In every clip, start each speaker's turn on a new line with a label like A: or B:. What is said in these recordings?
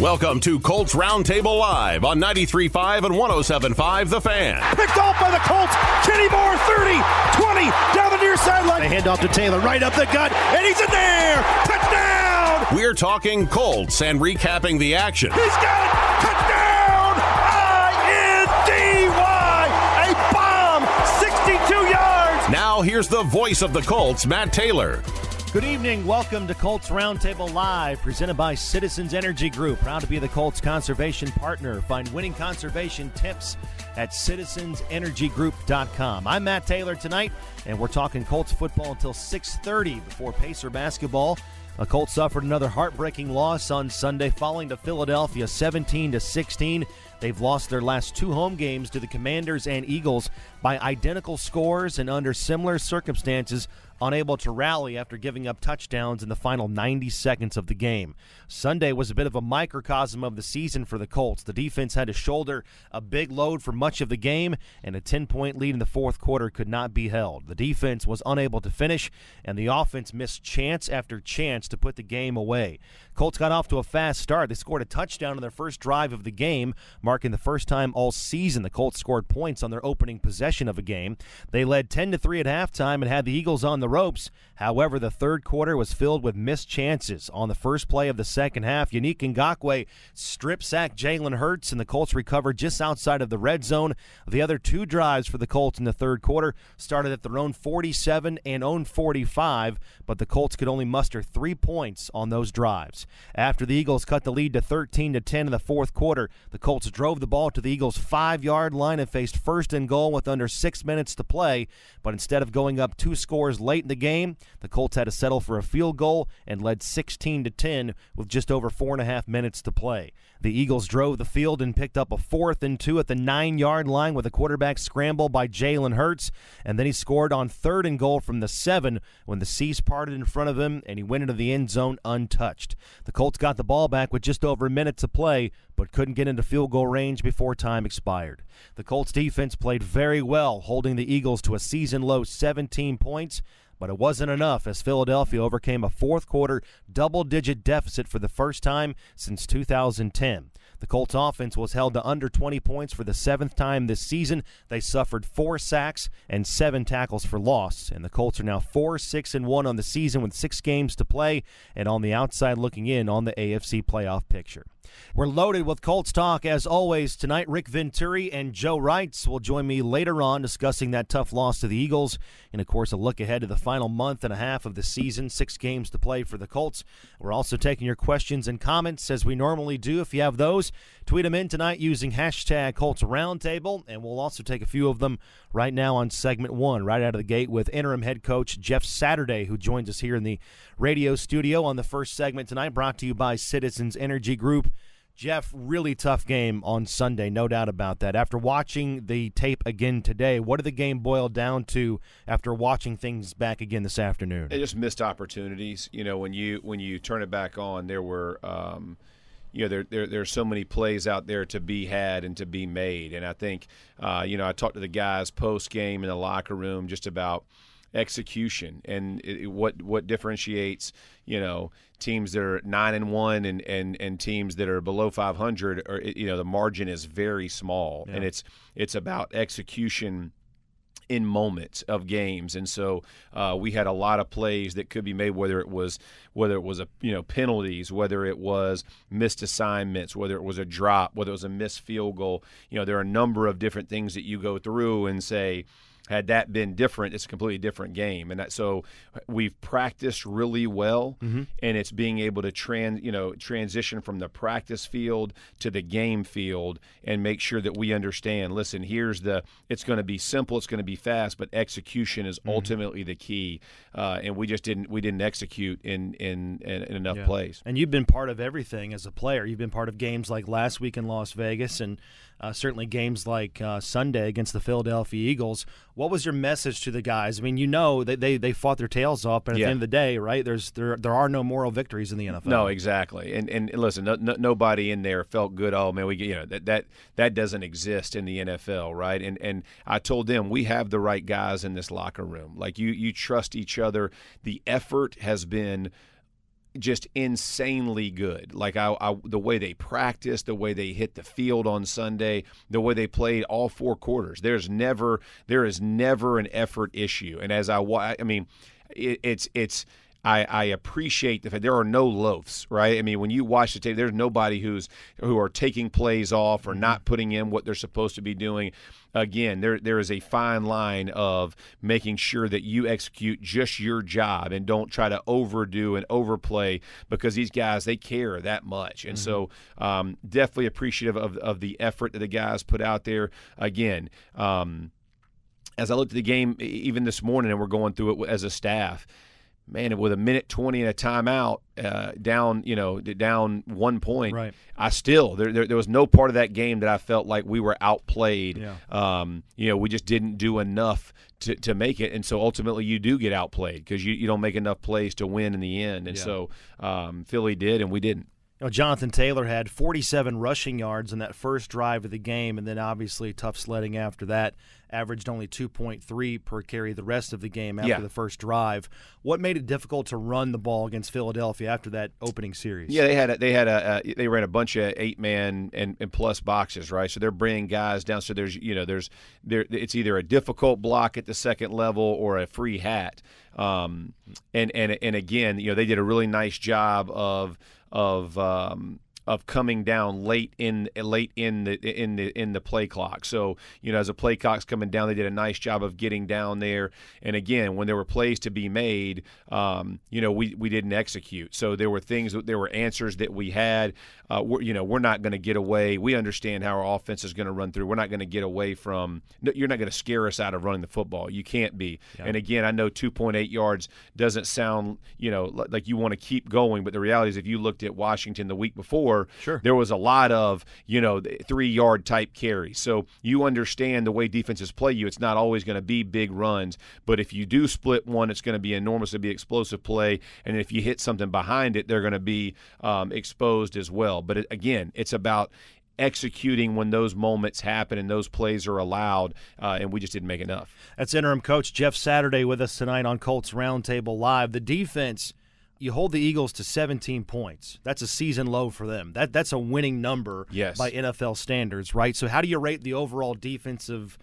A: Welcome to Colts Roundtable Live on 93.5 and 107.5 The Fan.
B: Picked off by the Colts. Kenny Moore, 30, 20, down the near sideline.
C: They hand off to Taylor, right up the gut, and he's in there. Touchdown!
A: We're talking Colts and recapping the action.
B: He's got it. Touchdown! I-N-D-Y. A bomb. 62 yards.
A: Now here's the voice of the Colts, Matt Taylor.
C: Good evening. Welcome to Colts Roundtable Live, presented by Citizens Energy Group. Proud to be the Colts conservation partner. Find winning conservation tips at citizensenergygroup.com. I'm Matt Taylor tonight, and we're talking Colts football until 6:30 before Pacer basketball. The Colts suffered another heartbreaking loss on Sunday, falling to Philadelphia 17 to 16. They've lost their last two home games to the Commanders and Eagles by identical scores and under similar circumstances unable to rally after giving up touchdowns in the final 90 seconds of the game. Sunday was a bit of a microcosm of the season for the Colts. The defense had to shoulder a big load for much of the game, and a 10 point lead in the fourth quarter could not be held. The defense was unable to finish, and the offense missed chance after chance to put the game away. Colts got off to a fast start. They scored a touchdown on their first drive of the game, marking the first time all season the Colts scored points on their opening possession of a game. They led 10 to 3 at halftime and had the Eagles on the ropes. However, the third quarter was filled with missed chances. On the first play of the second half, Yannick Ngakoue strip sacked Jalen Hurts, and the Colts recovered just outside of the red zone. The other two drives for the Colts in the third quarter started at their own 47 and own 45, but the Colts could only muster three points on those drives. After the Eagles cut the lead to 13 to 10 in the fourth quarter, the Colts drove the ball to the Eagles' five-yard line and faced first and goal with under six minutes to play. But instead of going up two scores late in the game, the Colts had to settle for a field goal and led 16 to 10 with just over four and a half minutes to play. The Eagles drove the field and picked up a fourth and two at the nine yard line with a quarterback scramble by Jalen Hurts. And then he scored on third and goal from the seven when the seas parted in front of him and he went into the end zone untouched. The Colts got the ball back with just over a minute to play, but couldn't get into field goal range before time expired. The Colts defense played very well, holding the Eagles to a season low 17 points but it wasn't enough as Philadelphia overcame a fourth quarter double digit deficit for the first time since 2010. The Colts offense was held to under 20 points for the seventh time this season. They suffered four sacks and seven tackles for loss, and the Colts are now 4 6 and 1 on the season with six games to play and on the outside looking in on the AFC playoff picture. We're loaded with Colts talk as always tonight. Rick Venturi and Joe Reitz will join me later on discussing that tough loss to the Eagles and, of course, a look ahead to the final month and a half of the season. Six games to play for the Colts. We're also taking your questions and comments as we normally do. If you have those, tweet them in tonight using hashtag Colts Roundtable, and we'll also take a few of them right now on segment one, right out of the gate with interim head coach Jeff Saturday, who joins us here in the radio studio on the first segment tonight, brought to you by Citizens Energy Group. Jeff, really tough game on Sunday, no doubt about that. After watching the tape again today, what did the game boil down to after watching things back again this afternoon?
D: It just missed opportunities. You know, when you when you turn it back on, there were. Um, you know, there, there there's so many plays out there to be had and to be made, and I think, uh, you know, I talked to the guys post game in the locker room just about execution and it, what what differentiates you know teams that are nine and one and and and teams that are below 500 or you know the margin is very small yeah. and it's it's about execution in moments of games, and so uh, we had a lot of plays that could be made. Whether it was whether it was a you know penalties, whether it was missed assignments, whether it was a drop, whether it was a missed field goal. You know, there are a number of different things that you go through and say had that been different, it's a completely different game. And that, so we've practiced really well, mm-hmm. and it's being able to trans, you know, transition from the practice field to the game field and make sure that we understand. Listen, here's the. It's going to be simple. It's going to be fast, but execution is mm-hmm. ultimately the key. Uh, and we just didn't we didn't execute in in, in, in enough yeah. plays.
C: And you've been part of everything as a player. You've been part of games like last week in Las Vegas, and uh, certainly games like uh, Sunday against the Philadelphia Eagles. What was your message to the guys? I mean, you know they they, they fought their tails off, but at yeah. the end of the day, right? There's there there are no moral victories in the NFL.
D: No, exactly. And and listen, no, no, nobody in there felt good. Oh man, we you know that that that doesn't exist in the NFL, right? And and I told them we have the right guys in this locker room. Like you you trust each other. The effort has been just insanely good. Like I, I, the way they practiced, the way they hit the field on Sunday, the way they played all four quarters. There's never there is never an effort issue. And as I, I mean, it, it's it's. I, I, appreciate the fact there are no loafs, right? I mean, when you watch the tape, there's nobody who's who are taking plays off or not putting in what they're supposed to be doing again, there there is a fine line of making sure that you execute just your job and don't try to overdo and overplay because these guys they care that much. And mm-hmm. so, um, definitely appreciative of of the effort that the guys put out there. Again. Um, as I looked at the game even this morning, and we're going through it as a staff, man, with a minute twenty and a timeout, uh, down, you know, down one point,
C: right.
D: I still there, there, there was no part of that game that I felt like we were outplayed.
C: Yeah.
D: Um, you know, we just didn't do enough to, to make it, and so ultimately you do get outplayed because you, you don't make enough plays to win in the end, and
C: yeah.
D: so um, Philly did, and we didn't.
C: Know, Jonathan Taylor had 47 rushing yards in that first drive of the game, and then obviously tough sledding after that. Averaged only 2.3 per carry the rest of the game after
D: yeah.
C: the first drive. What made it difficult to run the ball against Philadelphia after that opening series?
D: Yeah, they had a, they had a, a they ran a bunch of eight man and, and plus boxes, right? So they're bringing guys down. So there's you know there's there it's either a difficult block at the second level or a free hat. Um, and and and again, you know they did a really nice job of of um, of coming down late in late in the in the in the play clock. So you know, as the play clock's coming down, they did a nice job of getting down there. And again, when there were plays to be made, um, you know, we we didn't execute. So there were things, there were answers that we had. Uh, we're, you know, we're not going to get away. We understand how our offense is going to run through. We're not going to get away from. You're not going to scare us out of running the football. You can't be. Yeah. And again, I know 2.8 yards doesn't sound, you know, like you want to keep going, but the reality is, if you looked at Washington the week before before,
C: sure.
D: there was a lot of, you know, three yard type carries. So you understand the way defenses play you. It's not always going to be big runs, but if you do split one, it's going to be enormous. It'll be explosive play. And if you hit something behind it, they're going to be um, exposed as well. But it, again, it's about executing when those moments happen and those plays are allowed, uh, and we just didn't make enough.
C: That's interim coach Jeff Saturday with us tonight on Colts Roundtable Live. The defense you hold the Eagles to 17 points. That's a season low for them. That that's a winning number
D: yes.
C: by NFL standards, right? So how do you rate the overall defensive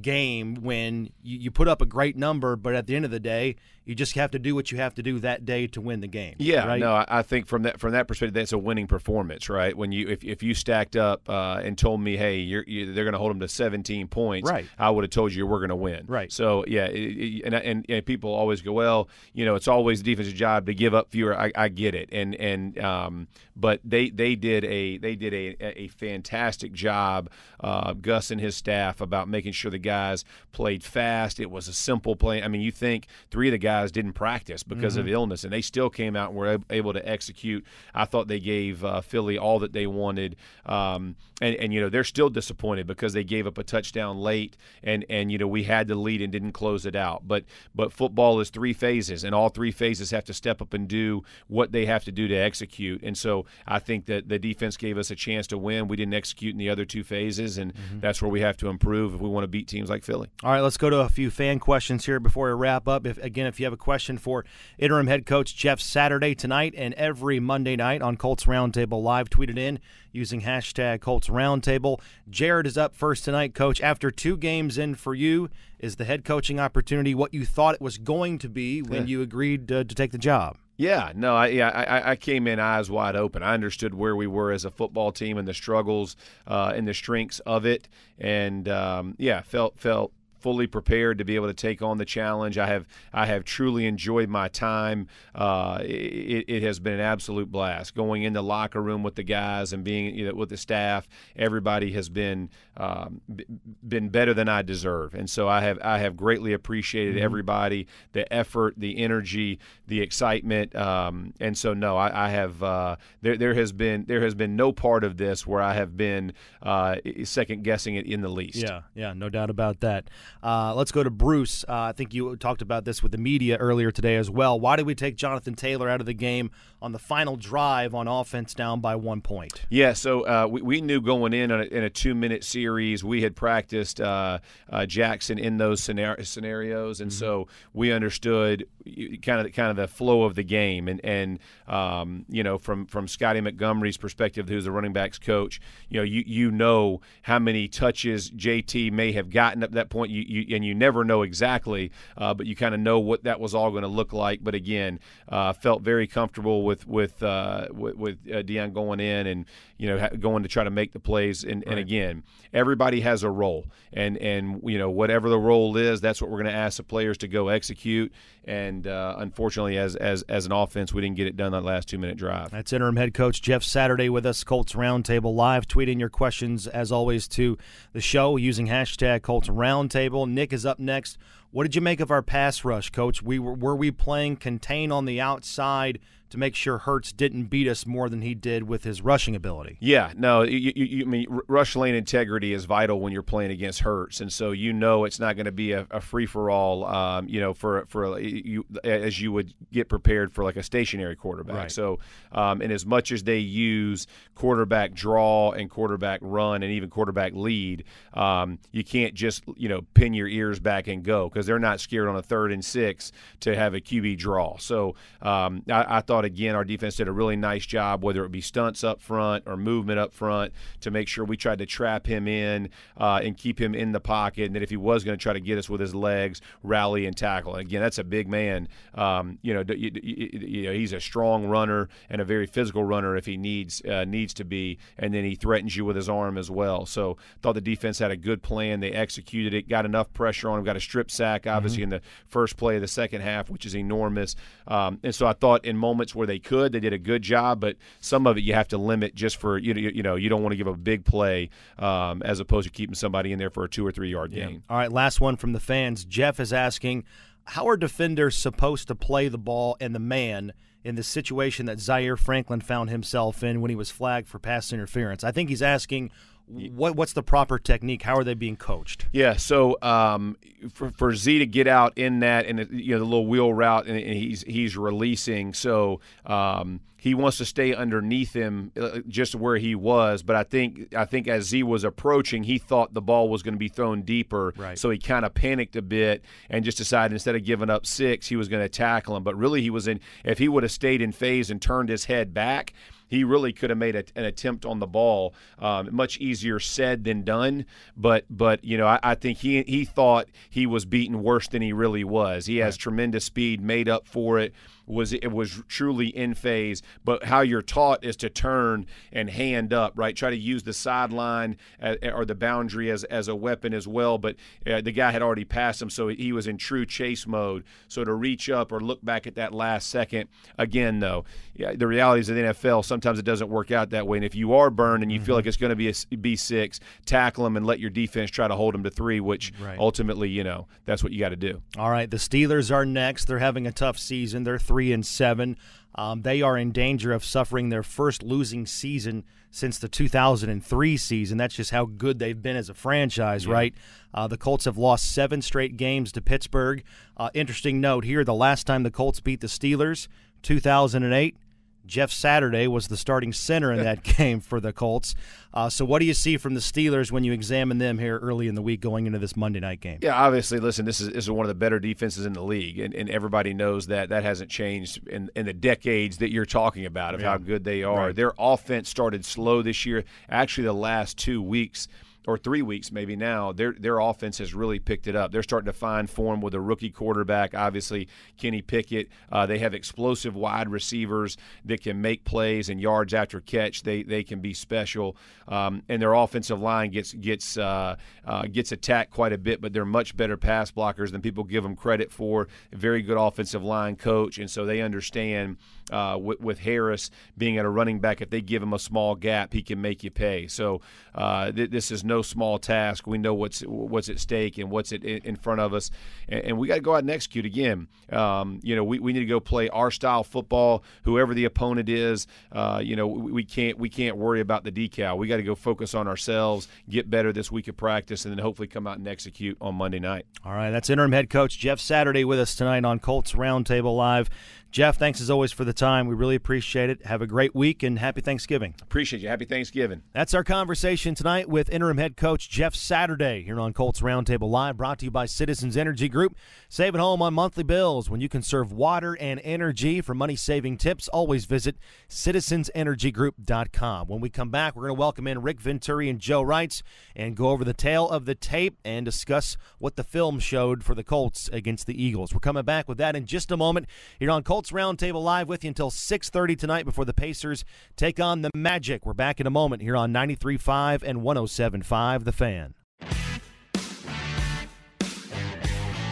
C: game when you, you put up a great number, but at the end of the day, you just have to do what you have to do that day to win the game.
D: Yeah,
C: right?
D: no, I think from that from that perspective, that's a winning performance, right? When you if, if you stacked up uh, and told me, hey, you're, you, they're going to hold them to 17 points,
C: right?
D: I would have told you we're going to win,
C: right?
D: So yeah, it, it, and, and, and people always go, well, you know, it's always the defensive job to give up fewer. I, I get it, and and um, but they they did a they did a a fantastic job, uh, Gus and his staff about making sure the guys played fast. It was a simple play. I mean, you think three of the guys guys didn't practice because mm-hmm. of illness, and they still came out and were able to execute. I thought they gave uh, Philly all that they wanted, um, and, and you know they're still disappointed because they gave up a touchdown late, and and you know we had the lead and didn't close it out. But but football is three phases, and all three phases have to step up and do what they have to do to execute. And so I think that the defense gave us a chance to win. We didn't execute in the other two phases, and mm-hmm. that's where we have to improve if we want to beat teams like Philly.
C: All right, let's go to a few fan questions here before we wrap up. If again, if you have a question for interim head coach Jeff Saturday tonight and every Monday night on Colts Roundtable Live. Tweet it in using hashtag Colts Roundtable. Jared is up first tonight, coach. After two games in for you, is the head coaching opportunity what you thought it was going to be when you agreed to, to take the job?
D: Yeah, no, I, yeah, I, I, came in eyes wide open. I understood where we were as a football team and the struggles uh, and the strengths of it, and um, yeah, felt felt fully prepared to be able to take on the challenge. I have I have truly enjoyed my time. Uh, it, it, has been an absolute blast going in the locker room with the guys and being you know, with the staff. Everybody has been um, been better than I deserve, and so I have I have greatly appreciated mm-hmm. everybody, the effort, the energy, the excitement, um, and so no, I, I have uh, there there has been there has been no part of this where I have been uh, second guessing it in the least.
C: Yeah, yeah, no doubt about that. Uh, let's go to Bruce. Uh, I think you talked about this with the media earlier today as well. Why did we take Jonathan Taylor out of the game on the final drive on offense down by one point?
D: Yeah, so uh, we, we knew going in a, in a two minute series, we had practiced uh, uh, Jackson in those scenarios, and mm-hmm. so we understood kind of kind of the flow of the game, and and um, you know from from Scotty Montgomery's perspective, who's the running backs coach, you know you you know how many touches JT may have gotten at that point, you, you and you never know exactly, uh, but you kind of know what that was all going to look like. But again, uh, felt very comfortable with with uh, with, with uh, Deon going in and you know going to try to make the plays, and, right. and again, everybody has a role, and and you know whatever the role is, that's what we're going to ask the players to go execute. And uh, unfortunately, as as as an offense, we didn't get it done that last two minute drive.
C: That's interim head coach Jeff Saturday with us, Colts Roundtable Live, tweeting your questions as always to the show using hashtag Colts Roundtable. Nick is up next. What did you make of our pass rush, Coach? We were, were we playing contain on the outside to make sure Hurts didn't beat us more than he did with his rushing ability.
D: Yeah, no, you, you, you I mean rush lane integrity is vital when you're playing against Hurts, and so you know it's not going to be a, a free for all. Um, you know, for for you as you would get prepared for like a stationary quarterback.
C: Right.
D: So, um, and as much as they use quarterback draw and quarterback run and even quarterback lead, um, you can't just you know pin your ears back and go because they're not scared on a third and six to have a QB draw. So um, I, I thought again our defense did a really nice job, whether it be stunts up front or movement up front, to make sure we tried to trap him in uh, and keep him in the pocket. And that if he was going to try to get us with his legs, rally and tackle. And again, that's a big man. Um, you know, you, you, know, he's a strong runner and a very physical runner if he needs uh, needs to be. And then he threatens you with his arm as well. So thought the defense had a good plan. They executed it. Got enough pressure on him. Got a strip sack, obviously mm-hmm. in the first play of the second half, which is enormous. Um, and so I thought in moments where they could. They did a good job, but some of it you have to limit just for you know you know you don't want to give a big play um, as opposed to keeping somebody in there for a two or three yard yeah. gain.
C: All right, last one from the fans. Jeff is asking, how are defenders supposed to play the ball and the man? in the situation that Zaire Franklin found himself in when he was flagged for pass interference. I think he's asking what what's the proper technique? How are they being coached?
D: Yeah, so um, for, for Z to get out in that and you know the little wheel route and, and he's he's releasing, so um, he wants to stay underneath him uh, just where he was. But I think I think as Z was approaching, he thought the ball was going to be thrown deeper,
C: right.
D: so he kind of panicked a bit and just decided instead of giving up six, he was going to tackle him. But really, he was in. If he would have stayed in phase and turned his head back he really could have made a, an attempt on the ball. Um, much easier said than done. But but you know I, I, think he he thought he was beaten worse than he really was. He has right. tremendous speed, made up for it was it was truly in phase. But how you're taught is to turn and hand up, right? Try to use the sideline uh, or the boundary as as a weapon as well. But uh, the guy had already passed him, so he was in true chase mode. So to reach up or look back at that last second, again though, yeah, the realities of the NFL sometimes it doesn't work out that way. And if you are burned and you mm-hmm. feel like it's going to be a B six, tackle him and let your defense try to hold him to three, which right. ultimately, you know, that's what you got to do.
C: All right, the Steelers are next. They're having a tough season. They're three and seven. Um, they are in danger of suffering their first losing season since the 2003 season. That's just how good they've been as a franchise, yeah. right? Uh, the Colts have lost seven straight games to Pittsburgh. Uh, interesting note here: the last time the Colts beat the Steelers, 2008. Jeff Saturday was the starting center in that game for the Colts. Uh, so, what do you see from the Steelers when you examine them here early in the week going into this Monday night game?
D: Yeah, obviously, listen, this is, this is one of the better defenses in the league, and, and everybody knows that. That hasn't changed in, in the decades that you're talking about of yeah. how good they are. Right. Their offense started slow this year. Actually, the last two weeks – or three weeks maybe now, their their offense has really picked it up. They're starting to find form with a rookie quarterback. Obviously, Kenny Pickett. Uh, they have explosive wide receivers that can make plays and yards after catch. They they can be special, um, and their offensive line gets gets uh, uh, gets attacked quite a bit. But they're much better pass blockers than people give them credit for. Very good offensive line coach, and so they understand uh, with, with, Harris being at a running back. If they give him a small gap, he can make you pay. So uh, th- this is no small task. We know what's what's at stake and what's at, in front of us, and, and we got to go out and execute again. Um, you know, we, we need to go play our style football. Whoever the opponent is, uh, you know, we, we can't we can't worry about the decal. We got to go focus on ourselves, get better this week of practice, and then hopefully come out and execute on Monday night.
C: All right, that's interim head coach Jeff Saturday with us tonight on Colts Roundtable Live. Jeff, thanks as always for the time. We really appreciate it. Have a great week and happy Thanksgiving.
D: Appreciate you. Happy Thanksgiving.
C: That's our conversation tonight with interim head coach Jeff Saturday here on Colts Roundtable Live, brought to you by Citizens Energy Group. Save at home on monthly bills when you can serve water and energy. For money saving tips, always visit citizensenergygroup.com. When we come back, we're going to welcome in Rick Venturi and Joe Reitz and go over the tale of the tape and discuss what the film showed for the Colts against the Eagles. We're coming back with that in just a moment here on Colts Roundtable Live with you until 6.30 tonight before the Pacers take on the Magic. We're back in a moment here on 93.5 and 107.5 The Fan.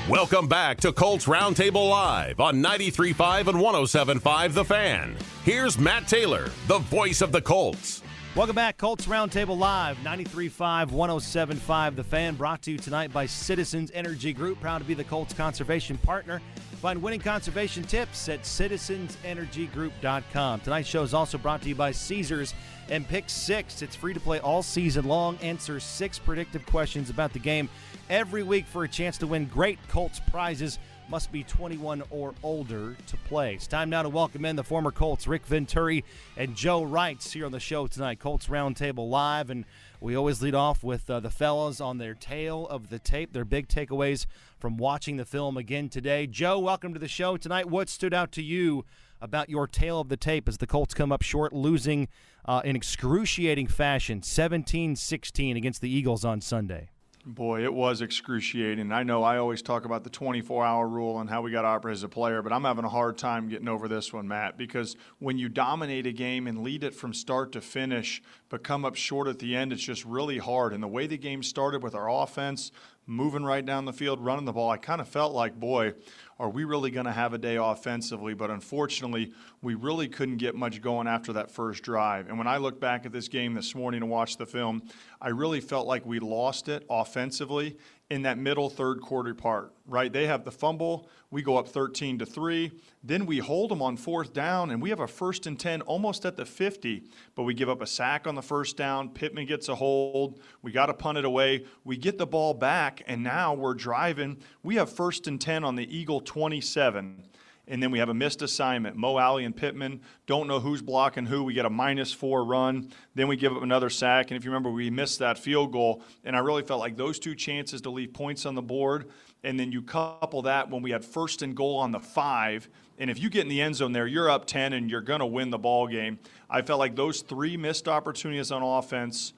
A: Welcome back to Colts Roundtable Live on 93.5 and 107.5 The Fan. Here's Matt Taylor, the voice of the Colts.
C: Welcome back, Colts Roundtable Live, 93.5, 107.5 The Fan, brought to you tonight by Citizens Energy Group, proud to be the Colts conservation partner. Find winning conservation tips at citizensenergygroup.com. Tonight's show is also brought to you by Caesars and Pick Six. It's free to play all season long. Answer six predictive questions about the game every week for a chance to win great Colts prizes. Must be 21 or older to play. It's time now to welcome in the former Colts, Rick Venturi and Joe Reitz, here on the show tonight. Colts Roundtable Live. And we always lead off with uh, the fellas on their tale of the tape, their big takeaways from watching the film again today. Joe, welcome to the show tonight. What stood out to you about your tale of the tape as the Colts come up short, losing uh, in excruciating fashion 17 16 against the Eagles on Sunday?
E: Boy, it was excruciating. I know I always talk about the 24 hour rule and how we got to operate as a player, but I'm having a hard time getting over this one, Matt, because when you dominate a game and lead it from start to finish, but come up short at the end, it's just really hard. And the way the game started with our offense, moving right down the field, running the ball, I kind of felt like, boy, are we really going to have a day offensively? But unfortunately, we really couldn't get much going after that first drive. And when I look back at this game this morning and watch the film, I really felt like we lost it offensively in that middle third quarter part, right? They have the fumble, we go up 13 to 3, then we hold them on fourth down and we have a first and 10 almost at the 50, but we give up a sack on the first down, Pittman gets a hold, we got to punt it away, we get the ball back and now we're driving. We have first and 10 on the Eagle 27 and then we have a missed assignment. Mo Alley and Pittman don't know who's blocking who. We get a minus four run. Then we give up another sack. And if you remember, we missed that field goal. And I really felt like those two chances to leave points on the board. And then you couple that when we had first and goal on the five. And if you get in the end zone there, you're up 10 and you're going to win the ball game. I felt like those three missed opportunities on offense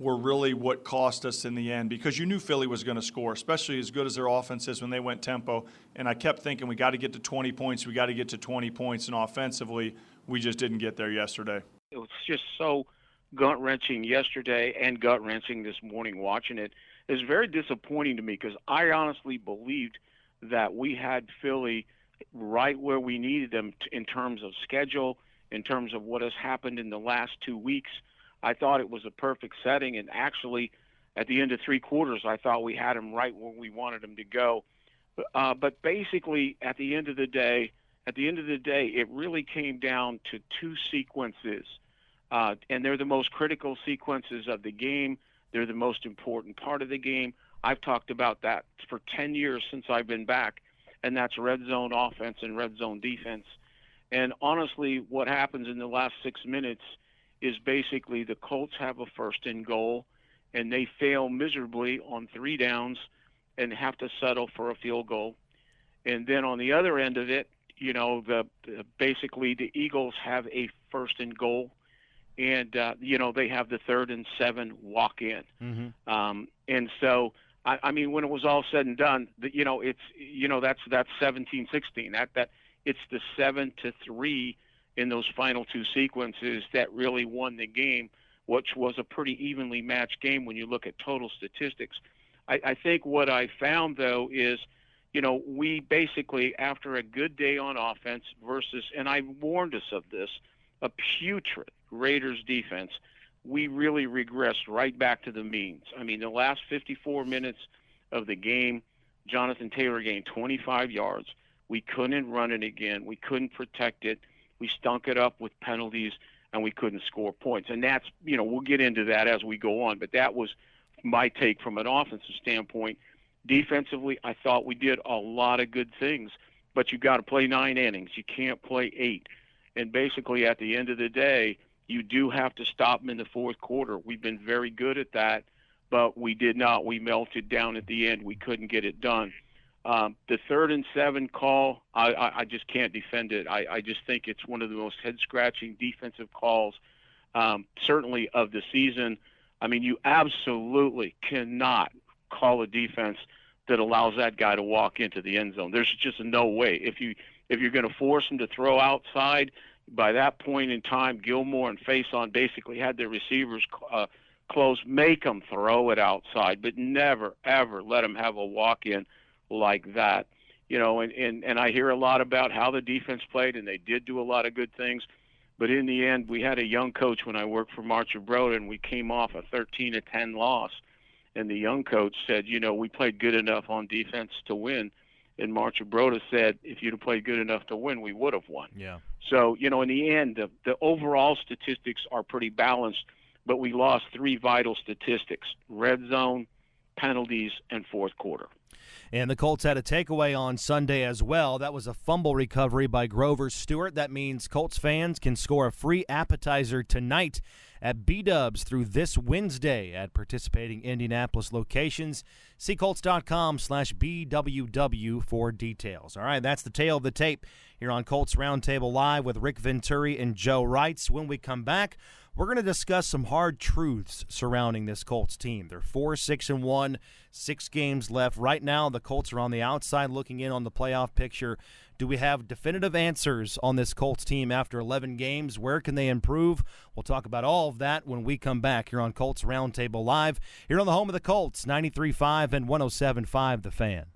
E: were really what cost us in the end because you knew Philly was going to score, especially as good as their offense is when they went tempo. And I kept thinking we got to get to 20 points, we got to get to 20 points, and offensively, we just didn't get there yesterday.
F: It was just so gut wrenching yesterday and gut wrenching this morning watching it. It was very disappointing to me because I honestly believed that we had Philly right where we needed them in terms of schedule, in terms of what has happened in the last two weeks I thought it was a perfect setting, and actually, at the end of three quarters, I thought we had him right where we wanted him to go. Uh, but basically, at the end of the day, at the end of the day, it really came down to two sequences, uh, and they're the most critical sequences of the game. They're the most important part of the game. I've talked about that for 10 years since I've been back, and that's red zone offense and red zone defense. And honestly, what happens in the last six minutes – is basically the Colts have a first and goal, and they fail miserably on three downs and have to settle for a field goal. And then on the other end of it, you know, the, the basically the Eagles have a first and goal, and uh, you know they have the third and seven walk in. Mm-hmm. Um, and so, I, I mean, when it was all said and done, the, you know, it's you know that's that's 17-16. That that it's the seven to three in those final two sequences that really won the game, which was a pretty evenly matched game when you look at total statistics. I, I think what I found though is, you know, we basically after a good day on offense versus, and I warned us of this, a putrid Raiders defense. we really regressed right back to the means. I mean, the last 54 minutes of the game, Jonathan Taylor gained 25 yards. We couldn't run it again. We couldn't protect it. We stunk it up with penalties, and we couldn't score points. And that's, you know, we'll get into that as we go on. But that was my take from an offensive standpoint. Defensively, I thought we did a lot of good things, but you got to play nine innings. You can't play eight. And basically, at the end of the day, you do have to stop them in the fourth quarter. We've been very good at that, but we did not. We melted down at the end. We couldn't get it done. Um, the third and seven call, I, I, I just can't defend it. I, I just think it's one of the most head scratching defensive calls, um, certainly of the season. I mean, you absolutely cannot call a defense that allows that guy to walk into the end zone. There's just no way. If you if you're going to force him to throw outside, by that point in time, Gilmore and Facyson basically had their receivers uh, close, make them throw it outside, but never, ever let them have a walk in like that. You know, and, and, and I hear a lot about how the defense played, and they did do a lot of good things. But in the end, we had a young coach when I worked for Marchibroda, and we came off a 13 to 10 loss. And the young coach said, you know, we played good enough on defense to win and Marchibroda said, if you'd have played good enough to win, we would have won.
C: Yeah.
F: So, you know, in the end, the, the overall statistics are pretty balanced, but we lost three vital statistics red zone, penalties, and fourth quarter.
C: And the Colts had a takeaway on Sunday as well. That was a fumble recovery by Grover Stewart. That means Colts fans can score a free appetizer tonight at B Dubs through this Wednesday at participating Indianapolis locations. See Colts.com slash BWW for details. All right, that's the tale of the tape here on Colts Roundtable Live with Rick Venturi and Joe Reitz. When we come back, we're going to discuss some hard truths surrounding this Colts team. They're 4 6 and 1, six games left. Right now, the Colts are on the outside looking in on the playoff picture. Do we have definitive answers on this Colts team after 11 games? Where can they improve? We'll talk about all of that when we come back here on Colts Roundtable Live, here on the home of the Colts, 93.5 and 107.5 The Fan.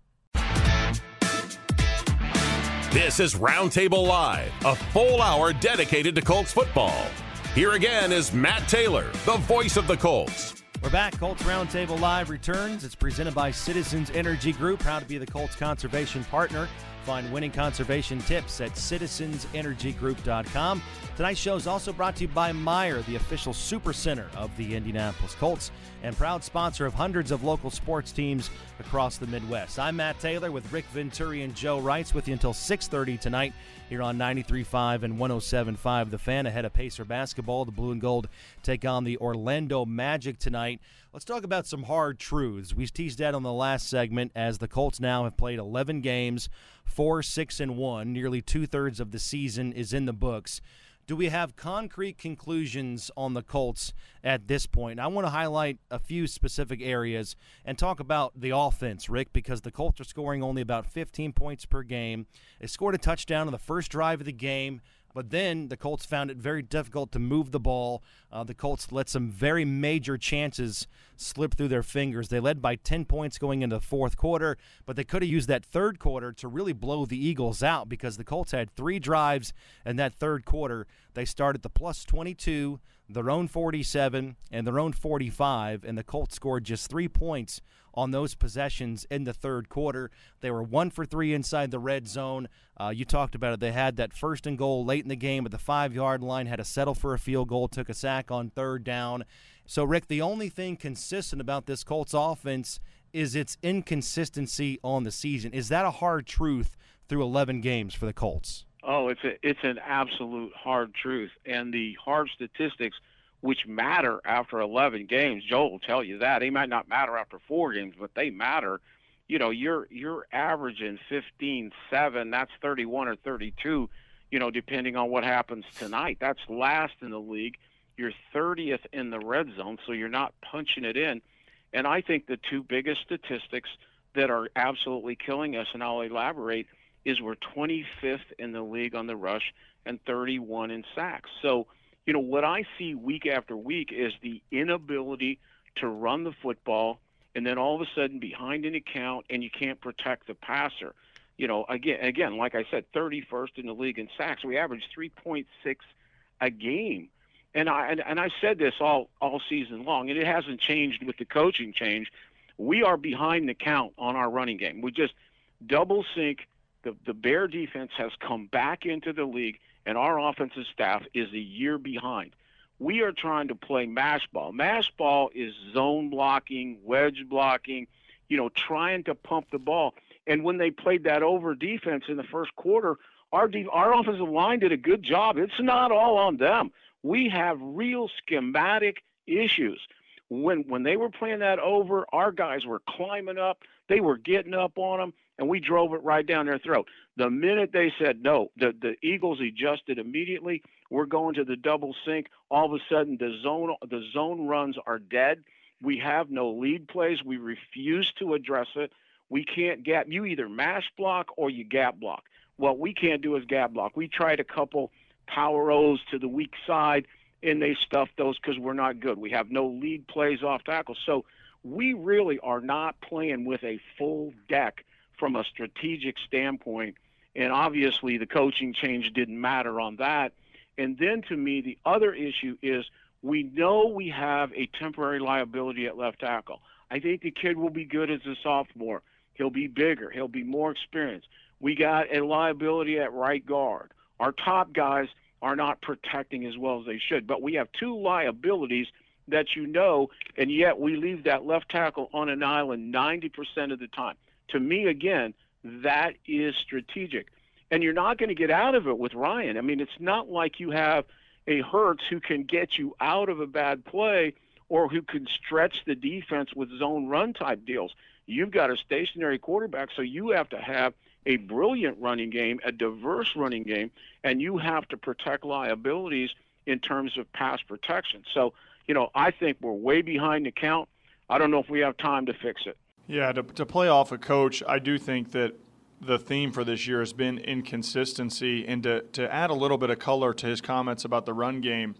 A: This is Roundtable Live, a full hour dedicated to Colts football. Here again is Matt Taylor, the voice of the Colts.
C: We're back. Colts Roundtable Live returns. It's presented by Citizens Energy Group, proud to be the Colts conservation partner. Find winning conservation tips at citizensenergygroup.com. Tonight's show is also brought to you by Meijer, the official super center of the Indianapolis Colts and proud sponsor of hundreds of local sports teams across the Midwest. I'm Matt Taylor with Rick Venturi and Joe Reitz with you until 6:30 tonight here on 93.5 and 107.5 The Fan ahead of Pacer basketball. The Blue and Gold take on the Orlando Magic tonight. Let's talk about some hard truths. We teased that on the last segment as the Colts now have played 11 games, 4 6 and 1. Nearly two thirds of the season is in the books. Do we have concrete conclusions on the Colts at this point? I want to highlight a few specific areas and talk about the offense, Rick, because the Colts are scoring only about 15 points per game. They scored a touchdown on the first drive of the game. But then the Colts found it very difficult to move the ball. Uh, the Colts let some very major chances slip through their fingers. They led by 10 points going into the fourth quarter, but they could have used that third quarter to really blow the Eagles out because the Colts had three drives in that third quarter. They started the plus 22, their own 47, and their own 45, and the Colts scored just three points on those possessions in the third quarter. They were one for three inside the red zone. Uh, you talked about it. They had that first and goal late in the game at the five yard line, had to settle for a field goal, took a sack on third down. So, Rick, the only thing consistent about this Colts offense is its inconsistency on the season. Is that a hard truth through 11 games for the Colts?
F: Oh, it's a, it's an absolute hard truth, and the hard statistics – which matter after 11 games. Joel will tell you that. They might not matter after four games, but they matter. You know, you're you're averaging 15 7. That's 31 or 32. You know, depending on what happens tonight. That's last in the league. You're 30th in the red zone, so you're not punching it in. And I think the two biggest statistics that are absolutely killing us, and I'll elaborate, is we're 25th in the league on the rush and 31 in sacks. So you know, what I see week after week is the inability to run the football and then all of a sudden behind an account and you can't protect the passer. You know, again, again, like I said, 31st in the league in sacks. We average 3.6 a game. and I and, and I said this all all season long, and it hasn't changed with the coaching change. We are behind the count on our running game. We just double sync. The the Bear defense has come back into the league, and our offensive staff is a year behind. We are trying to play mash ball. Mash ball is zone blocking, wedge blocking, you know, trying to pump the ball. And when they played that over defense in the first quarter, our de- our offensive line did a good job. It's not all on them. We have real schematic issues. When when they were playing that over, our guys were climbing up, they were getting up on them, and we drove it right down their throat. The minute they said no, the the Eagles adjusted immediately. We're going to the double sync. All of a sudden, the zone the zone runs are dead. We have no lead plays. We refuse to address it. We can't gap. You either mash block or you gap block. What we can't do is gap block. We tried a couple power O's to the weak side, and they stuffed those because we're not good. We have no lead plays off tackle. So we really are not playing with a full deck from a strategic standpoint. And obviously, the coaching change didn't matter on that. And then to me, the other issue is we know we have a temporary liability at left tackle. I think the kid will be good as a sophomore. He'll be bigger, he'll be more experienced. We got a liability at right guard. Our top guys are not protecting as well as they should, but we have two liabilities that you know, and yet we leave that left tackle on an island 90% of the time. To me, again, that is strategic. And you're not going to get out of it with Ryan. I mean, it's not like you have a Hurts who can get you out of a bad play or who can stretch the defense with zone run type deals. You've got a stationary quarterback, so you have to have a brilliant running game, a diverse running game, and you have to protect liabilities in terms of pass protection. So, you know, I think we're way behind the count. I don't know if we have time to fix it.
E: Yeah, to, to play off a coach, I do think that the theme for this year has been inconsistency. And to, to add a little bit of color to his comments about the run game,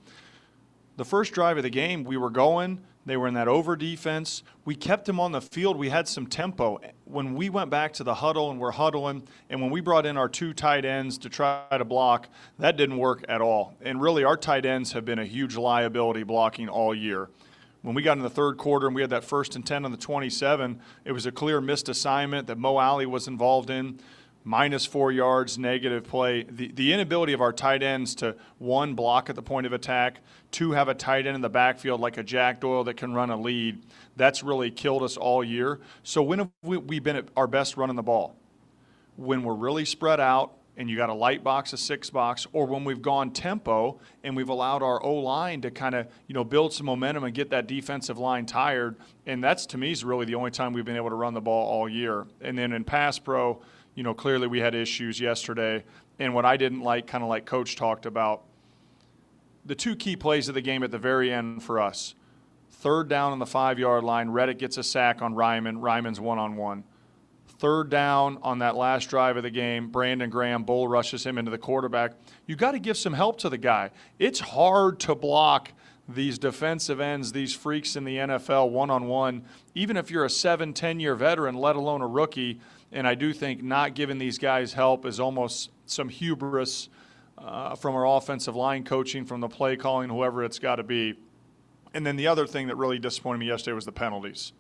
E: the first drive of the game, we were going, they were in that over defense. We kept them on the field. We had some tempo. When we went back to the huddle and we're huddling, and when we brought in our two tight ends to try to block, that didn't work at all. And really, our tight ends have been a huge liability blocking all year. When we got in the third quarter and we had that first and 10 on the 27, it was a clear missed assignment that Mo Alley was involved in minus four yards, negative play. The, the inability of our tight ends to, one, block at the point of attack, two, have a tight end in the backfield like a Jack Doyle that can run a lead, that's really killed us all year. So when have we, we been at our best running the ball? When we're really spread out and you got a light box, a six box, or when we've gone tempo and we've allowed our O line to kind of you know build some momentum and get that defensive line tired, and that's to me is really the only time we've been able to run the ball all year. And then in pass pro, you know, clearly we had issues yesterday. And what I didn't like, kind of like Coach talked about, the two key plays of the game at the very end for us. Third down on the five yard line, Reddick gets a sack on Raimann. Raimann's one on one. Third down on that last drive of the game, Brandon Graham bull rushes him into the quarterback. You got to give some help to the guy. It's hard to block these defensive ends, these freaks in the NFL one on one, even if you're a seven, 10 year veteran, let alone a rookie. And I do think not giving these guys help is almost some hubris uh, from our offensive line coaching, from the play calling, whoever it's got to be. And then the other thing that really disappointed me yesterday was the penalties.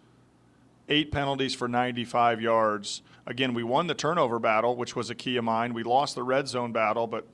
E: Eight penalties for 95 yards. Again, we won the turnover battle, which was a key of mine. We lost the red zone battle, but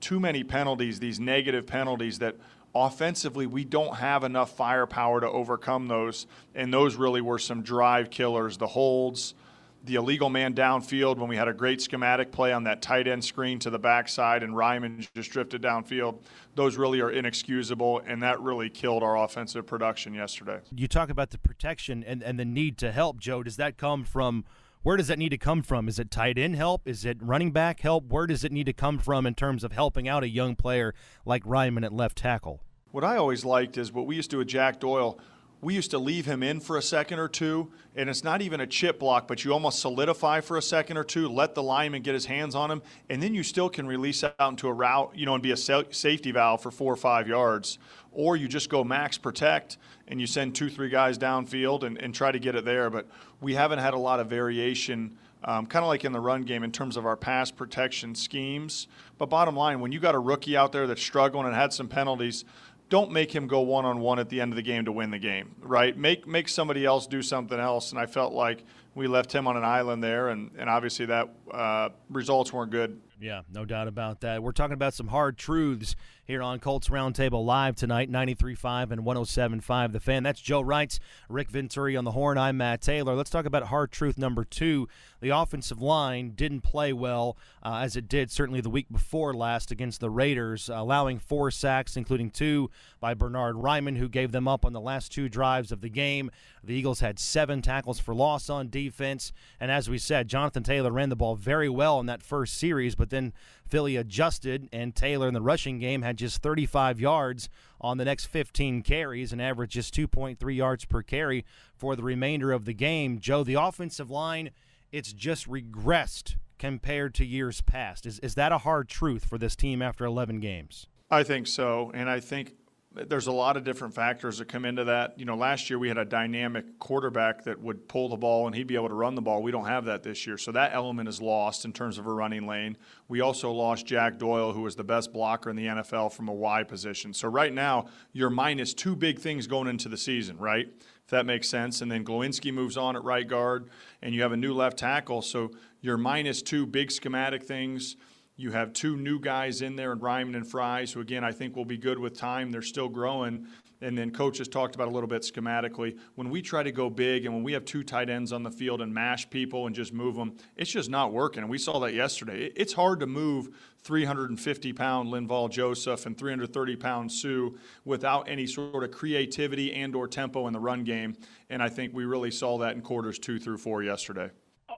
E: too many penalties, these negative penalties that offensively we don't have enough firepower to overcome those. And those really were some drive killers. The holds, the illegal man downfield when we had a great schematic play on that tight end screen to the backside and Raimann just drifted downfield. Those really are inexcusable, and that really killed our offensive production yesterday.
C: You talk about the protection and, and the need to help, Joe. Does that come from where does that need to come from? Is it tight end help? Is it running back help? Where does it need to come from in terms of helping out a young player like Raimann at left tackle?
E: What I always liked is what we used to do with Jack Doyle we used to leave him in for a second or two, and it's not even a chip block, but you almost solidify for a second or two, let the lineman get his hands on him, and then you still can release out into a route, you know, and be a safety valve for four or five yards. Or you just go max protect and you send two, three guys downfield and, and try to get it there. But we haven't had a lot of variation, um, kind of like in the run game, in terms of our pass protection schemes. But bottom line, when you got a rookie out there that's struggling and had some penalties, don't make him go one on one at the end of the game to win the game, right? Make make somebody else do something else. And I felt like we left him on an island there, and, and obviously that uh, results weren't good.
C: Yeah, no doubt about that. We're talking about some hard truths here on Colts Roundtable Live tonight, 93.5 and 107.5 The Fan. That's Joe Reitz, Rick Venturi on the horn. I'm Matt Taylor. Let's talk about hard truth number two. The offensive line didn't play well uh, as it did certainly the week before last against the Raiders, allowing four sacks, including two by Bernard Raimann, who gave them up on the last two drives of the game. The Eagles had seven tackles for loss on defense. And as we said, Jonathan Taylor ran the ball very well in that first series, but then Philly adjusted, and Taylor in the rushing game had just 35 yards on the next 15 carries and averaged just 2.3 yards per carry for the remainder of the game. Joe, the offensive line, it's just regressed compared to years past. Is, is that a hard truth for this team after 11 games?
E: I think so. And I think there's a lot of different factors that come into that. You know, last year we had a dynamic quarterback that would pull the ball and he'd be able to run the ball. We don't have that this year. So that element is lost in terms of a running lane. We also lost Jack Doyle, who was the best blocker in the NFL from a Y position. So right now, you're minus two big things going into the season, right? If that makes sense. And then Glowinski moves on at right guard, and you have a new left tackle. So you're minus two big schematic things. You have two new guys in there, and Raimann and Fries, who again I think will be good with time. They're still growing. And then coach has talked about a little bit schematically. When we try to go big and when we have two tight ends on the field and mash people and just move them, it's just not working. And we saw that yesterday. It's hard to move 350 pound Linval Joseph and 330 pound Suh without any sort of creativity and or tempo in the run game. And I think we really saw that in quarters two through four yesterday.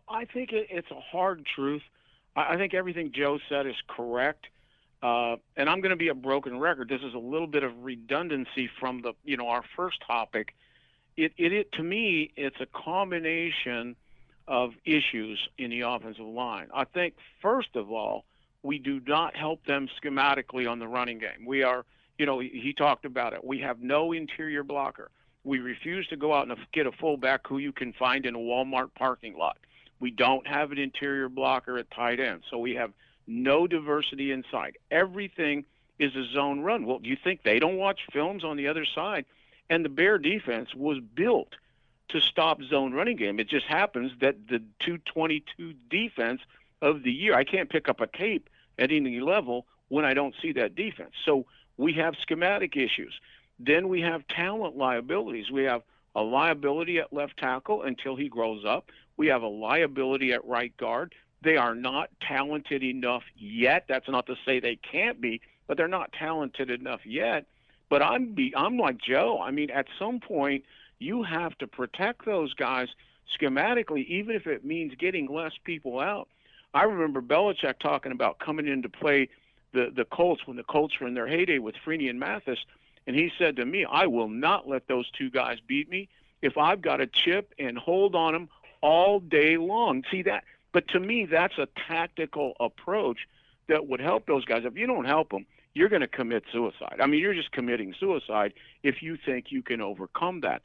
F: I think it's a hard truth I think everything Joe said is correct. Uh, and I'm going to be a broken record. This is a little bit of redundancy from the, you know, our first topic. It, it, it to me, it's a combination of issues in the offensive line. I think first of all, we do not help them schematically on the running game. We are, you know, he talked about it. We have no interior blocker. We refuse to go out and get a fullback who you can find in a Walmart parking lot. We don't have an interior blocker at tight end, so we have no diversity inside. Everything is a zone run. Well, do you think they don't watch films on the other side? And the Bear defense was built to stop zone running game. It just happens that the 222 defense of the year, I can't pick up a tape at any level when I don't see that defense. So we have schematic issues. Then we have talent liabilities. We have a liability at left tackle until he grows up. We have a liability at right guard. They are not talented enough yet. That's not to say they can't be, but they're not talented enough yet. But I'm be I'm like Joe. I mean, at some point you have to protect those guys schematically, even if it means getting less people out. I remember Belichick talking about coming in to play the the Colts when the Colts were in their heyday with Freeney and Mathis, and he said to me, "I will not let those two guys beat me. If I've got a chip and hold on them, all day long. See that? But to me, that's a tactical approach that would help those guys. If you don't help them, you're going to commit suicide. I mean, you're just committing suicide if you think you can overcome that.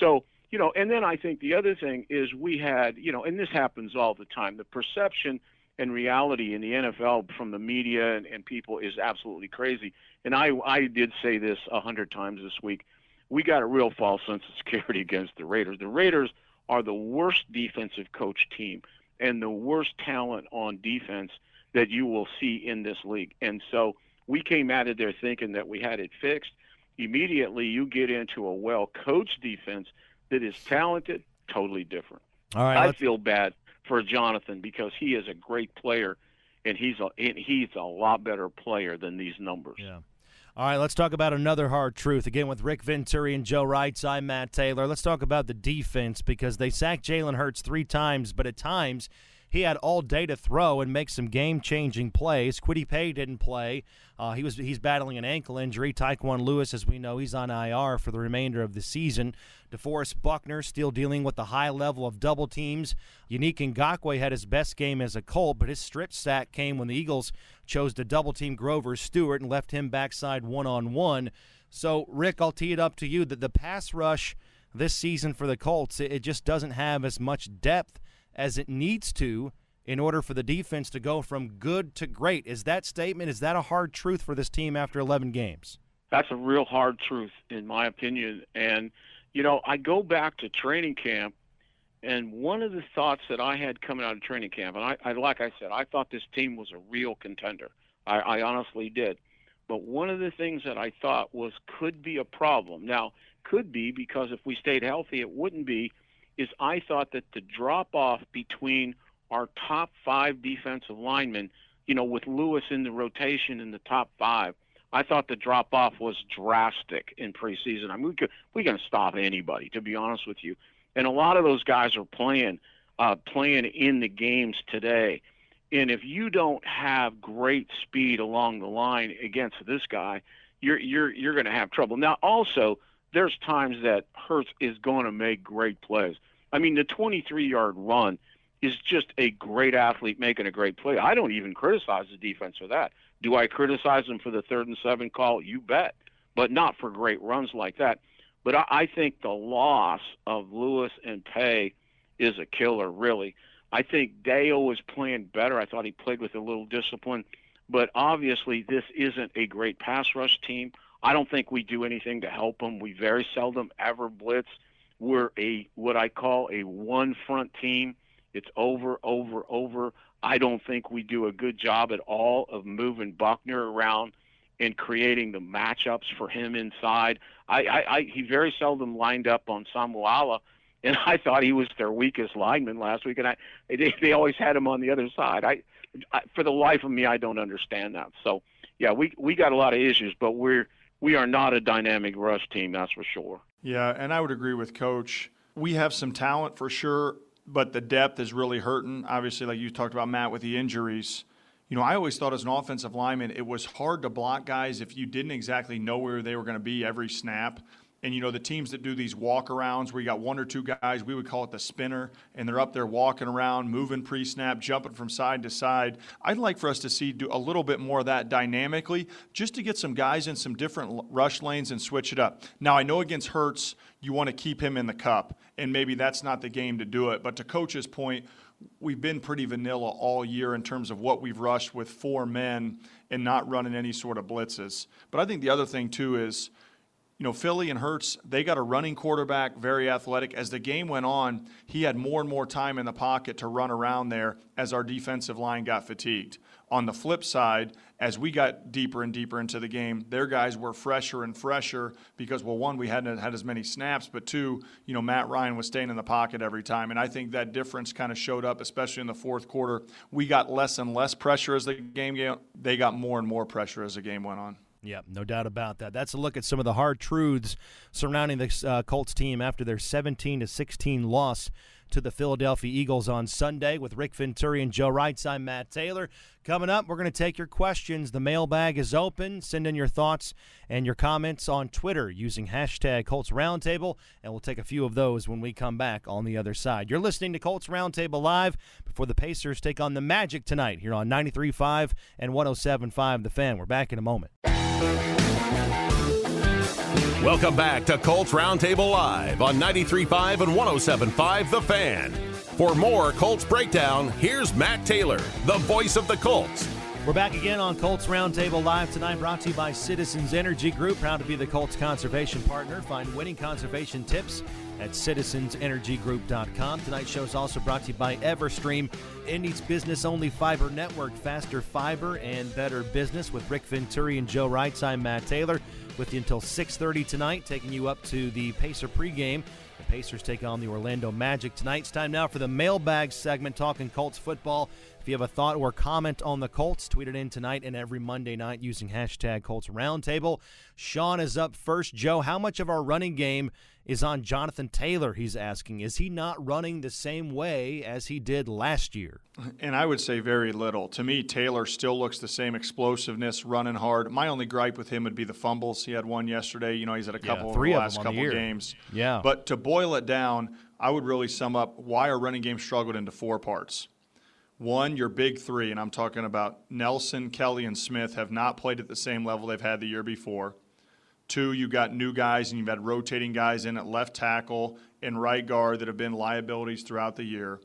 F: So, you know, and then I think the other thing is we had, you know, and this happens all the time, the perception and reality in the NFL from the media and, and people is absolutely crazy. And I, I did say this a hundred times this week. We got a real false sense of security against the Raiders. The Raiders – are the worst defensive coach team and the worst talent on defense that you will see in this league. And so we came out of there thinking that we had it fixed. Immediately, you get into a well coached defense that is talented, totally different.
C: All right,
F: I
C: let's...
F: feel bad for Jonathan because he is a great player, and he's a and he's a lot better player than these numbers.
C: Yeah. All right, let's talk about another hard truth. Again, with Rick Venturi and Joe Reitz, I'm Matt Taylor. Let's talk about the defense because they sacked Jalen Hurts three times, but at times he had all day to throw and make some game-changing plays. Kwity Paye didn't play. Uh, he was he's battling an ankle injury. Tyquan Lewis, as we know, he's on IR for the remainder of the season. DeForest Buckner still dealing with the high level of double teams. Yannick Ngakoue had his best game as a Colt, but his strip sack came when the Eagles chose to double team Grover Stewart and left him backside one on one. So, Rick, I'll tee it up to you that the pass rush this season for the Colts, it just doesn't have as much depth as it needs to in order for the defense to go from good to great. Is that statement, is that a hard truth for this team after 11 games?
F: That's a real hard truth, in my opinion. And, you know, I go back to training camp, and one of the thoughts that I had coming out of training camp, and I, I like I said, I thought this team was a real contender. I, I honestly did. But one of the things that I thought was could be a problem. Now, could be because if we stayed healthy, it wouldn't be. Is I thought that the drop off between our top five defensive linemen, you know, with Lewis in the rotation in the top five, I thought the drop off was drastic in preseason. I mean, we could we can stop anybody, to be honest with you. And a lot of those guys are playing uh, playing in the games today. And if you don't have great speed along the line against this guy, you're you're you're going to have trouble. Now, also, there's times that Hurts is going to make great plays. I mean, the 23-yard run is just a great athlete making a great play. I don't even criticize the defense for that. Do I criticize them for the third and seven call? You bet, but not for great runs like that. But I, I think the loss of Lewis and Paye is a killer, really. I think Dale was playing better. I thought he played with a little discipline, but obviously this isn't a great pass rush team. I don't think we do anything to help them. We very seldom ever blitz. We're a what I call a one front team. It's over, over, over. I don't think we do a good job at all of moving Buckner around and creating the matchups for him inside. I, I, I he very seldom lined up on Seumalo, and I thought he was their weakest lineman last week, and I they, they always had him on the other side. I, I for the life of me, I don't understand that. So yeah, we we got a lot of issues, but we're we are not a dynamic rush team, that's for sure.
E: Yeah, and I would agree with Coach. We have some talent for sure but the depth is really hurting. Obviously, like you talked about, Matt, with the injuries. You know, I always thought as an offensive lineman, it was hard to block guys if you didn't exactly know where they were going to be every snap. And you know, the teams that do these walkarounds where you got one or two guys, we would call it the spinner, and they're up there walking around, moving pre snap, jumping from side to side. I'd like for us to see do a little bit more of that dynamically, just to get some guys in some different rush lanes and switch it up. Now, I know against Hurts you want to keep him in the cup, and maybe that's not the game to do it. But to Coach's point, we've been pretty vanilla all year in terms of what we've rushed with four men and not running any sort of blitzes. But I think the other thing, too, is you know, Philly and Hurts, they got a running quarterback, very athletic. As the game went on, he had more and more time in the pocket to run around there as our defensive line got fatigued. On the flip side, as we got deeper and deeper into the game, their guys were fresher and fresher because, well, one, we hadn't had as many snaps, but two, you know, Matt Ryan was staying in the pocket every time. And I think that difference kind of showed up, especially in the fourth quarter. We got less and less pressure as the game, they got more and more pressure as the game went on.
C: Yeah, no doubt about that. That's a look at some of the hard truths surrounding the uh, Colts team after their 17 to 16 loss to the Philadelphia Eagles on Sunday with Rick Venturi and Joe Reitz. I'm Matt Taylor. Coming up, we're going to take your questions. The mailbag is open. Send in your thoughts and your comments on Twitter using hashtag Colts Roundtable, and we'll take a few of those when we come back on the other side. You're listening to Colts Roundtable Live before the Pacers take on the Magic tonight here on 93.5 and 107.5 The Fan. We're back in a moment.
A: Welcome back to Colts Roundtable Live on 93.5 and 107.5 The Fan. For more Colts breakdown, here's Matt Taylor, the voice of the Colts.
C: We're back again on Colts Roundtable Live tonight, brought to you by Citizens Energy Group. Proud to be the Colts conservation partner. Find winning conservation tips at citizensenergygroup.com. Tonight's show is also brought to you by Everstream, Indy's business only fiber network, faster fiber and better business with Rick Venturi and Joe Reitz. I'm Matt Taylor with you until 6:30 tonight, taking you up to the Pacer pregame. The Pacers take on the Orlando Magic tonight. It's time now for the mailbag segment, talking Colts football. If you have a thought or comment on the Colts, tweet it in tonight and every Monday night using hashtag Colts Roundtable. Sean is up first. Joe, how much of our running game is on Jonathan Taylor, he's asking. Is he not running the same way as he did last year?
E: And I would say very little. To me, Taylor still looks the same explosiveness, running hard. My only gripe with him would be the fumbles. He had one yesterday. You know, he's had a couple
C: yeah, three
E: in
C: the
E: last couple
C: the
E: games.
C: Yeah.
E: But to boil it down, I would really sum up why our running game struggled into four parts. One, your big three, and I'm talking about Nelson, Kelly, and Smith, have not played at the same level they've had the year before. Two, you've got new guys and you've had rotating guys in at left tackle and right guard that have been liabilities throughout the year.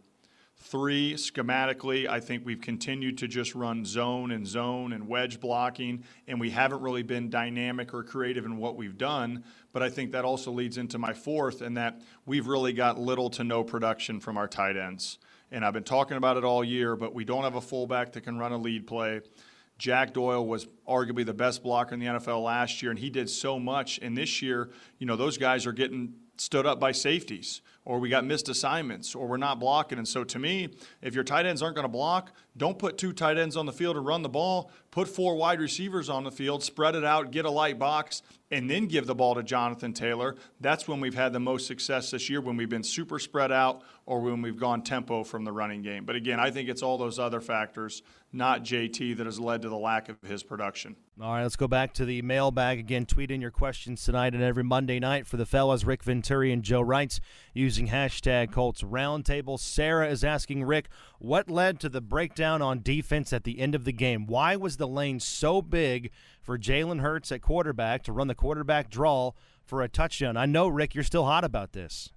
E: Three, schematically, I think we've continued to just run zone and zone and wedge blocking, and we haven't really been dynamic or creative in what we've done. But I think that also leads into my fourth, and that we've really got little to no production from our tight ends. And I've been talking about it all year, but we don't have a fullback that can run a lead play. Jack Doyle was arguably the best blocker in the NFL last year, and he did so much. And this year, you know, those guys are getting stood up by safeties or we got missed assignments, or we're not blocking. And so, to me, if your tight ends aren't going to block, don't put two tight ends on the field to run the ball. Put four wide receivers on the field, spread it out, get a light box, and then give the ball to Jonathan Taylor. That's when we've had the most success this year, when we've been super spread out or when we've gone tempo from the running game. But again, I think it's all those other factors, not JT, that has led to the lack of his production.
C: All right, let's go back to the mailbag again. Tweet in your questions tonight and every Monday night for the fellas, Rick Venturi and Joe Reitz, using hashtag Colts Roundtable. Sarah is asking Rick, what led to the breakdown on defense at the end of the game? Why was the lane so big for Jalen Hurts at quarterback to run the quarterback draw for a touchdown? I know, Rick, you're still hot about this.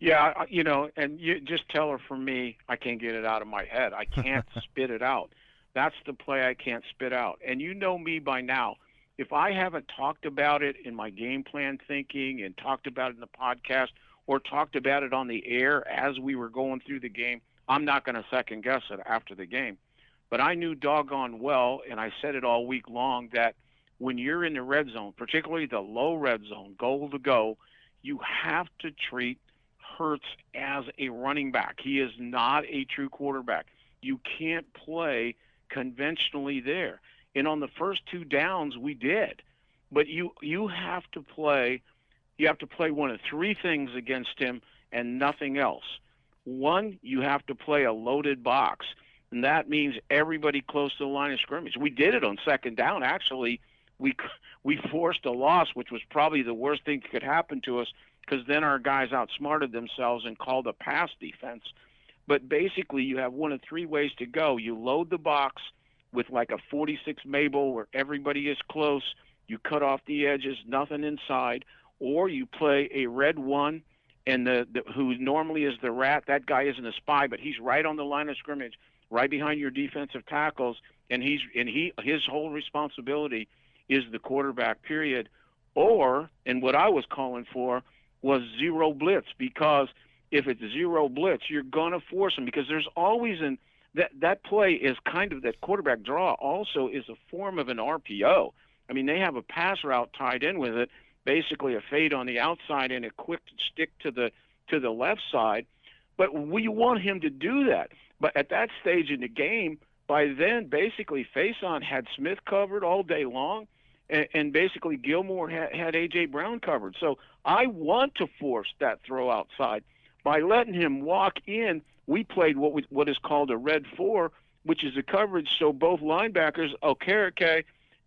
F: Yeah, you know, and you just tell her for me, I can't get it out of my head. I can't spit it out. That's the play I can't spit out. And you know me by now. If I haven't talked about it in my game plan thinking and talked about it in the podcast or talked about it on the air as we were going through the game, I'm not going to second guess it after the game. But I knew doggone well, and I said it all week long, that when you're in the red zone, particularly the low red zone, goal to go, you have to treat Hurts as a running back. He is not a true quarterback. You can't play conventionally there. And on the first two downs, we did. But you you have to play you have to play one of three things against him and nothing else. One, you have to play a loaded box, and that means everybody close to the line of scrimmage. We did it on second down. Actually, we we forced a loss, which was probably the worst thing that could happen to us, because then our guys outsmarted themselves and called a pass defense. But basically, you have one of three ways to go. You load the box with like a 46 Mabel where everybody is close. You cut off the edges, nothing inside, or you play a red one, and the, the who normally is the rat. That guy isn't a spy, but he's right on the line of scrimmage, right behind your defensive tackles, and he's and he his whole responsibility is the quarterback. Period. Or and what I was calling for was zero blitz because if it's zero blitz, you're gonna force them because there's always an that that play is kind of that quarterback draw also is a form of an RPO. I mean, they have a pass route tied in with it, basically a fade on the outside and a quick stick to the to the left side. But we want him to do that. But at that stage in the game, by then, basically, Facyson had Smith covered all day long, and, and basically Gilmore had, had A.J. Brown covered. So I want to force that throw outside by letting him walk in, we played what we, what is called a red four, which is a coverage. So both linebackers, Okereke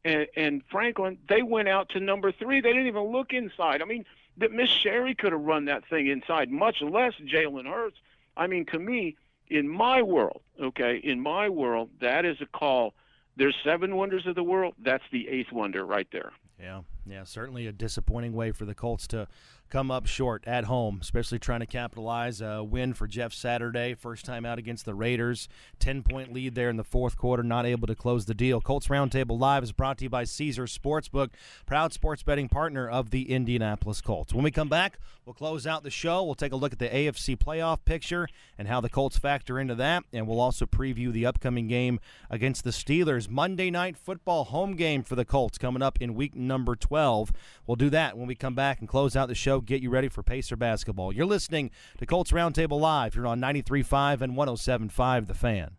F: and, and Franklin, they went out to number three. They didn't even look inside. I mean, that Miss Sherry could have run that thing inside, much less Jalen Hurts. I mean, to me, in my world, okay, in my world, that is a call. There's seven wonders of the world. That's the eighth wonder right there.
C: Yeah, yeah, certainly a disappointing way for the Colts to come up short at home, especially trying to capitalize a win for Jeff Saturday. First time out against the Raiders. 10 point lead there in the fourth quarter, not able to close the deal. Colts Roundtable Live is brought to you by Caesar Sportsbook, proud sports betting partner of the Indianapolis Colts. When we come back, we'll close out the show. We'll take a look at the AFC playoff picture and how the Colts factor into that. And we'll also preview the upcoming game against the Steelers. Monday night football home game for the Colts coming up in week number 12. We'll do that when we come back and close out the show get you ready for Pacer basketball. You're listening to Colts Roundtable Live. You're on 93.5 and 107.5 The Fan.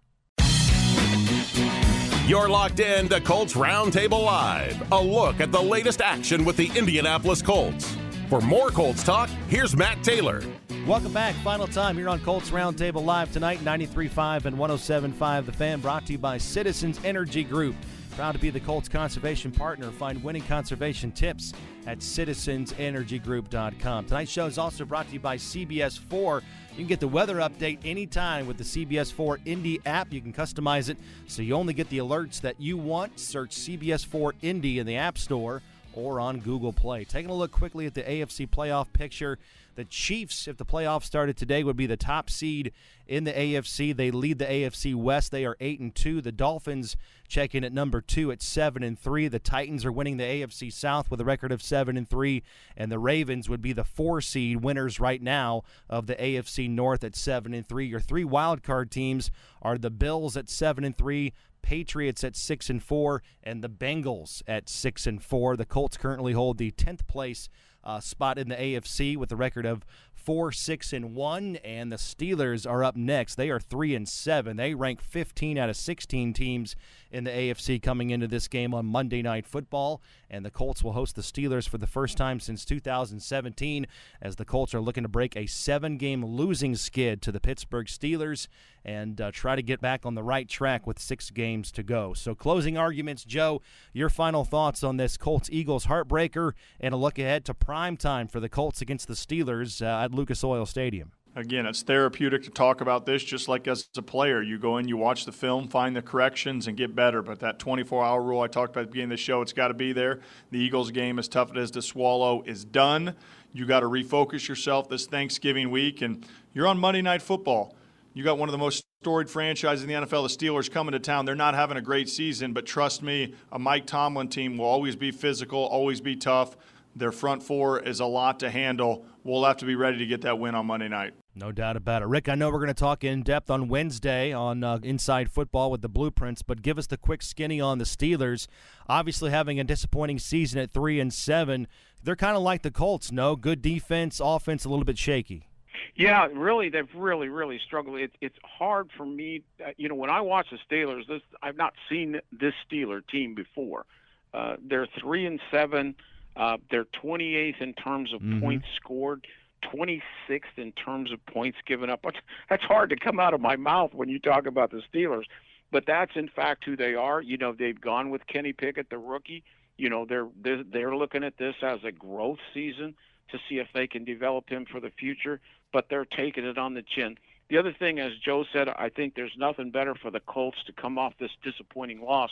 A: You're locked in to Colts Roundtable Live, a look at the latest action with the Indianapolis Colts. For more Colts talk, here's Matt Taylor.
C: Welcome back. Final time here on Colts Roundtable Live tonight, 93.5 and 107.5 The Fan, brought to you by Citizens Energy Group. Proud to be the Colts conservation partner. Find winning conservation tips at citizensenergygroup.com. Tonight's show is also brought to you by CBS 4. You can get the weather update anytime with the CBS 4 Indy app. You can customize it so you only get the alerts that you want. Search CBS 4 Indy in the App Store or on Google Play. Taking a look quickly at the AFC playoff picture, the Chiefs, if the playoffs started today, would be the top seed in the AFC. They lead the AFC West. They are eight and two. The Dolphins check in at number two at seven and three. The Titans are winning the AFC South with a record of seven and three, and the Ravens would be the four seed winners right now of the AFC North at seven and three. Your three wild card teams are the Bills at seven and three. Patriots at six and four, and the Bengals at six and four. The Colts currently hold the tenth place uh, spot in the AFC with a record of four, six, and one, and the Steelers are up next. They are three and seven. They rank 15 out of 16 teams in the AFC coming into this game on Monday Night Football. And the Colts will host the Steelers for the first time since 2017, as the Colts are looking to break a seven-game losing skid to the Pittsburgh Steelers and uh, try to get back on the right track with six games to go. So, closing arguments, Joe, your final thoughts on this Colts Eagles heartbreaker and a look ahead to prime time for the Colts against the Steelers uh, at Lucas Oil Stadium.
E: Again, it's therapeutic to talk about this just like as a player. You go in, you watch the film, find the corrections, and get better. But that 24 hour rule I talked about at the beginning of the show, it's got to be there. The Eagles game, as tough as it is to swallow, is done. You got to refocus yourself this Thanksgiving week, and you're on Monday Night Football. You got one of the most storied franchises in the NFL, the Steelers, coming to town. They're not having a great season, but trust me, a Mike Tomlin team will always be physical, always be tough. Their front four is a lot to handle. We'll have to be ready to get that win on Monday night.
C: No doubt about it. Rick, I know we're going to talk in depth on Wednesday on uh, Inside Football with the Blueprints, but give us the quick skinny on the Steelers. Obviously, having a disappointing season at 3 and 7, they're kind of like the Colts, no? Good defense, offense a little bit shaky.
F: Yeah, really, they've really, really struggled. It, it's hard for me, uh, you know, when I watch the Steelers. This I've not seen this Steeler team before. Uh, they're three and seven. Uh, they're 28th in terms of mm-hmm. points scored. 26th in terms of points given up. That's hard to come out of my mouth when you talk about the Steelers, but that's in fact who they are. You know, they've gone with Kenny Pickett, the rookie. You know, they're they're, they're looking at this as a growth season to see if they can develop him for the future, but they're taking it on the chin. The other thing, as Joe said, I think there's nothing better for the Colts to come off this disappointing loss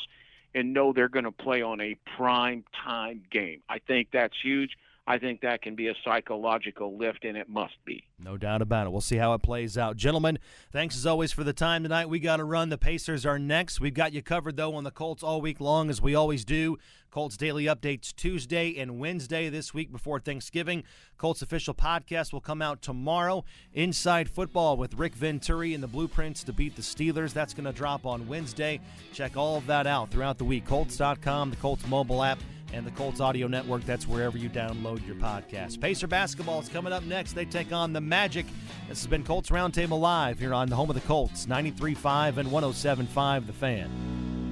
F: and know they're going to play on a prime time game. I think that's huge. I think that can be a psychological lift, and it must be.
C: No doubt about it. We'll see how it plays out. Gentlemen, thanks as always for the time tonight. We got to run. The Pacers are next. We've got you covered, though, on the Colts all week long, as we always do. Colts daily updates Tuesday and Wednesday this week before Thanksgiving. Colts official podcast will come out tomorrow. Inside Football with Rick Venturi and the Blueprints to beat the Steelers. That's going to drop on Wednesday. Check all of that out throughout the week. Colts.com, the Colts mobile app and the Colts Audio Network. That's wherever you download your podcast. Pacer basketball is coming up next. They take on the Magic. This has been Colts Roundtable Live here on the home of the Colts, 93.5 and 107.5 The Fan.